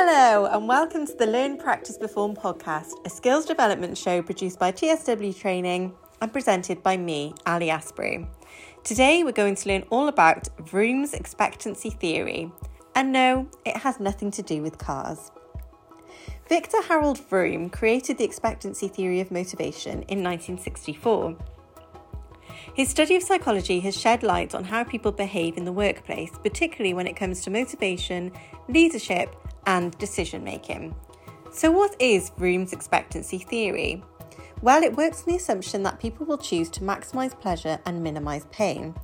Hello, and welcome to the Learn, Practice, Perform podcast, a skills development show produced by TSW Training and presented by me, Ali Asprey. Today, we're going to learn all about Vroom's expectancy theory. And no, it has nothing to do with cars. Victor Harold Vroom created the expectancy theory of motivation in 1964. His study of psychology has shed light on how people behave in the workplace, particularly when it comes to motivation, leadership, and decision making. So, what is Vroom's expectancy theory? Well, it works on the assumption that people will choose to maximise pleasure and minimise pain.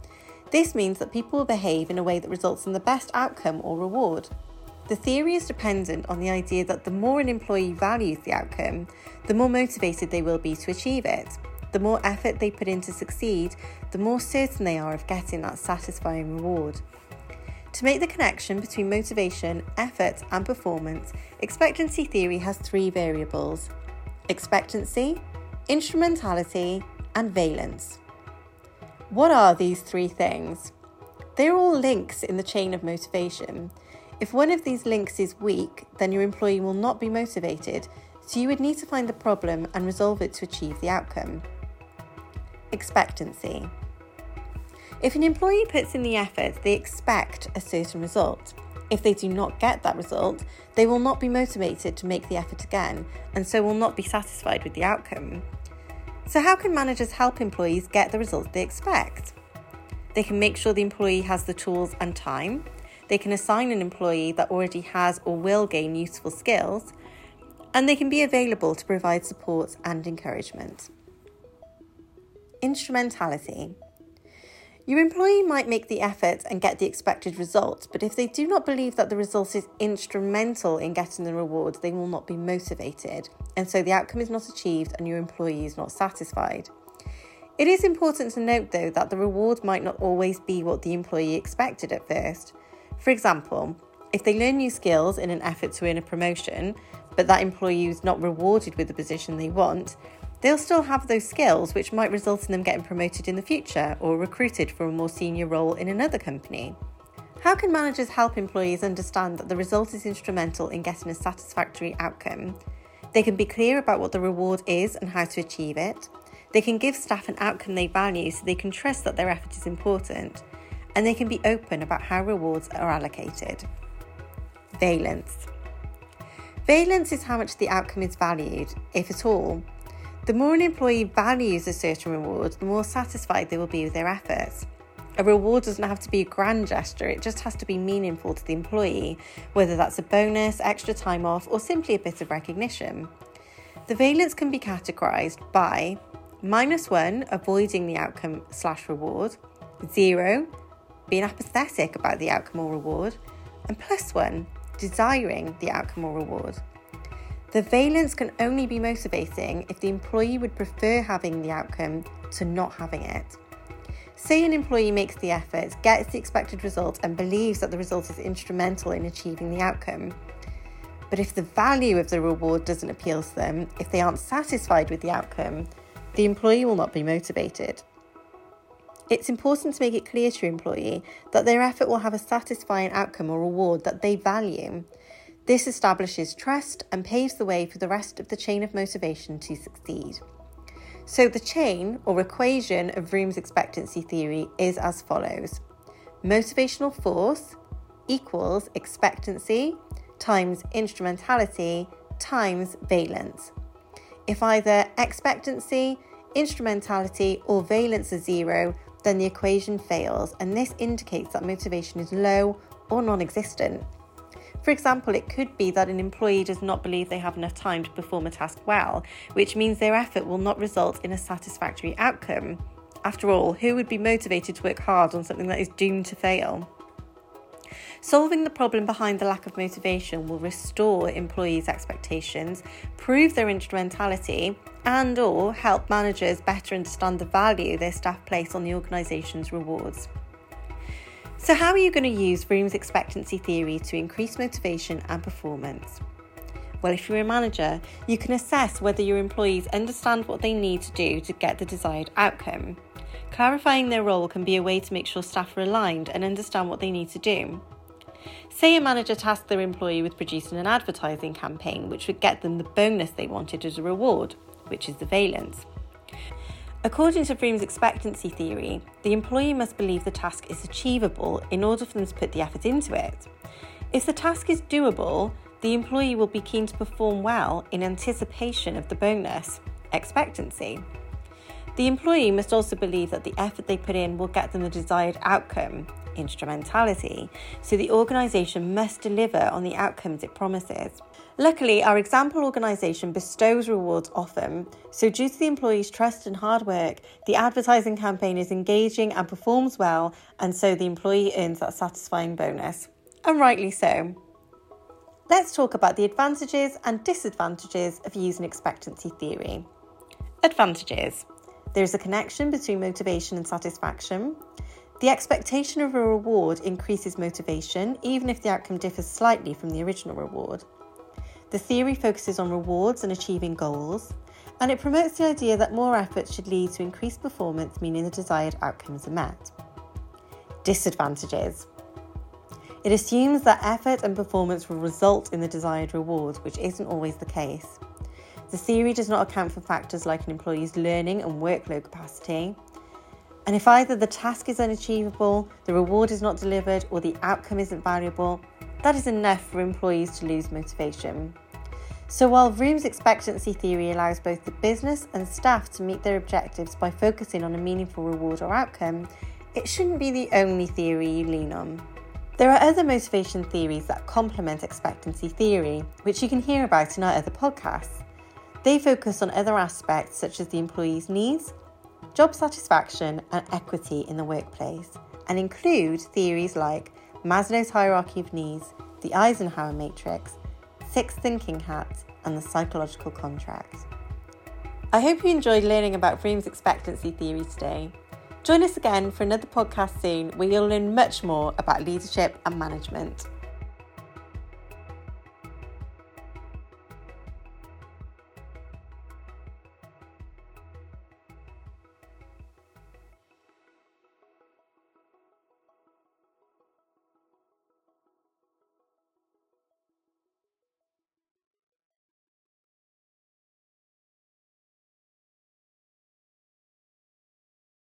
This means that people will behave in a way that results in the best outcome or reward. The theory is dependent on the idea that the more an employee values the outcome, the more motivated they will be to achieve it. The more effort they put in to succeed, the more certain they are of getting that satisfying reward. To make the connection between motivation, effort, and performance, expectancy theory has three variables expectancy, instrumentality, and valence. What are these three things? They're all links in the chain of motivation. If one of these links is weak, then your employee will not be motivated, so you would need to find the problem and resolve it to achieve the outcome. Expectancy. If an employee puts in the effort, they expect a certain result. If they do not get that result, they will not be motivated to make the effort again and so will not be satisfied with the outcome. So, how can managers help employees get the results they expect? They can make sure the employee has the tools and time. They can assign an employee that already has or will gain useful skills. And they can be available to provide support and encouragement. Instrumentality. Your employee might make the effort and get the expected result, but if they do not believe that the result is instrumental in getting the reward, they will not be motivated, and so the outcome is not achieved and your employee is not satisfied. It is important to note, though, that the reward might not always be what the employee expected at first. For example, if they learn new skills in an effort to earn a promotion, but that employee is not rewarded with the position they want, they'll still have those skills, which might result in them getting promoted in the future or recruited for a more senior role in another company. How can managers help employees understand that the result is instrumental in getting a satisfactory outcome? They can be clear about what the reward is and how to achieve it. They can give staff an outcome they value so they can trust that their effort is important. And they can be open about how rewards are allocated. Valence. Valence is how much the outcome is valued, if at all, the more an employee values a certain reward, the more satisfied they will be with their efforts. A reward doesn't have to be a grand gesture, it just has to be meaningful to the employee, whether that's a bonus, extra time off, or simply a bit of recognition. The valence can be categorised by minus one, avoiding the outcome slash reward, zero, being apathetic about the outcome or reward, and plus one, desiring the outcome or reward. The valence can only be motivating if the employee would prefer having the outcome to not having it. Say an employee makes the effort, gets the expected result, and believes that the result is instrumental in achieving the outcome. But if the value of the reward doesn't appeal to them, if they aren't satisfied with the outcome, the employee will not be motivated. It's important to make it clear to your employee that their effort will have a satisfying outcome or reward that they value this establishes trust and paves the way for the rest of the chain of motivation to succeed. So, the chain or equation of Vroom's expectancy theory is as follows motivational force equals expectancy times instrumentality times valence. If either expectancy, instrumentality, or valence are zero, then the equation fails, and this indicates that motivation is low or non existent. For example, it could be that an employee does not believe they have enough time to perform a task well, which means their effort will not result in a satisfactory outcome. After all, who would be motivated to work hard on something that is doomed to fail? Solving the problem behind the lack of motivation will restore employees' expectations, prove their instrumentality, and or help managers better understand the value their staff place on the organisation's rewards. So, how are you going to use Vroom's expectancy theory to increase motivation and performance? Well, if you're a manager, you can assess whether your employees understand what they need to do to get the desired outcome. Clarifying their role can be a way to make sure staff are aligned and understand what they need to do. Say a manager tasked their employee with producing an advertising campaign which would get them the bonus they wanted as a reward, which is the valence. According to Vroom's expectancy theory, the employee must believe the task is achievable in order for them to put the effort into it. If the task is doable, the employee will be keen to perform well in anticipation of the bonus, expectancy. The employee must also believe that the effort they put in will get them the desired outcome, instrumentality, so the organisation must deliver on the outcomes it promises. Luckily, our example organisation bestows rewards often, so due to the employee's trust and hard work, the advertising campaign is engaging and performs well, and so the employee earns that satisfying bonus. And rightly so. Let's talk about the advantages and disadvantages of using expectancy theory. Advantages there is a connection between motivation and satisfaction. The expectation of a reward increases motivation, even if the outcome differs slightly from the original reward. The theory focuses on rewards and achieving goals, and it promotes the idea that more effort should lead to increased performance, meaning the desired outcomes are met. Disadvantages It assumes that effort and performance will result in the desired reward, which isn't always the case. The theory does not account for factors like an employee's learning and workload capacity. And if either the task is unachievable, the reward is not delivered, or the outcome isn't valuable, that is enough for employees to lose motivation. So, while Vroom's expectancy theory allows both the business and staff to meet their objectives by focusing on a meaningful reward or outcome, it shouldn't be the only theory you lean on. There are other motivation theories that complement expectancy theory, which you can hear about in our other podcasts. They focus on other aspects such as the employee's needs, job satisfaction, and equity in the workplace, and include theories like Maslow's hierarchy of needs, the Eisenhower matrix, six thinking hats, and the psychological contract. I hope you enjoyed learning about Vroom's expectancy theory today. Join us again for another podcast soon where you'll learn much more about leadership and management.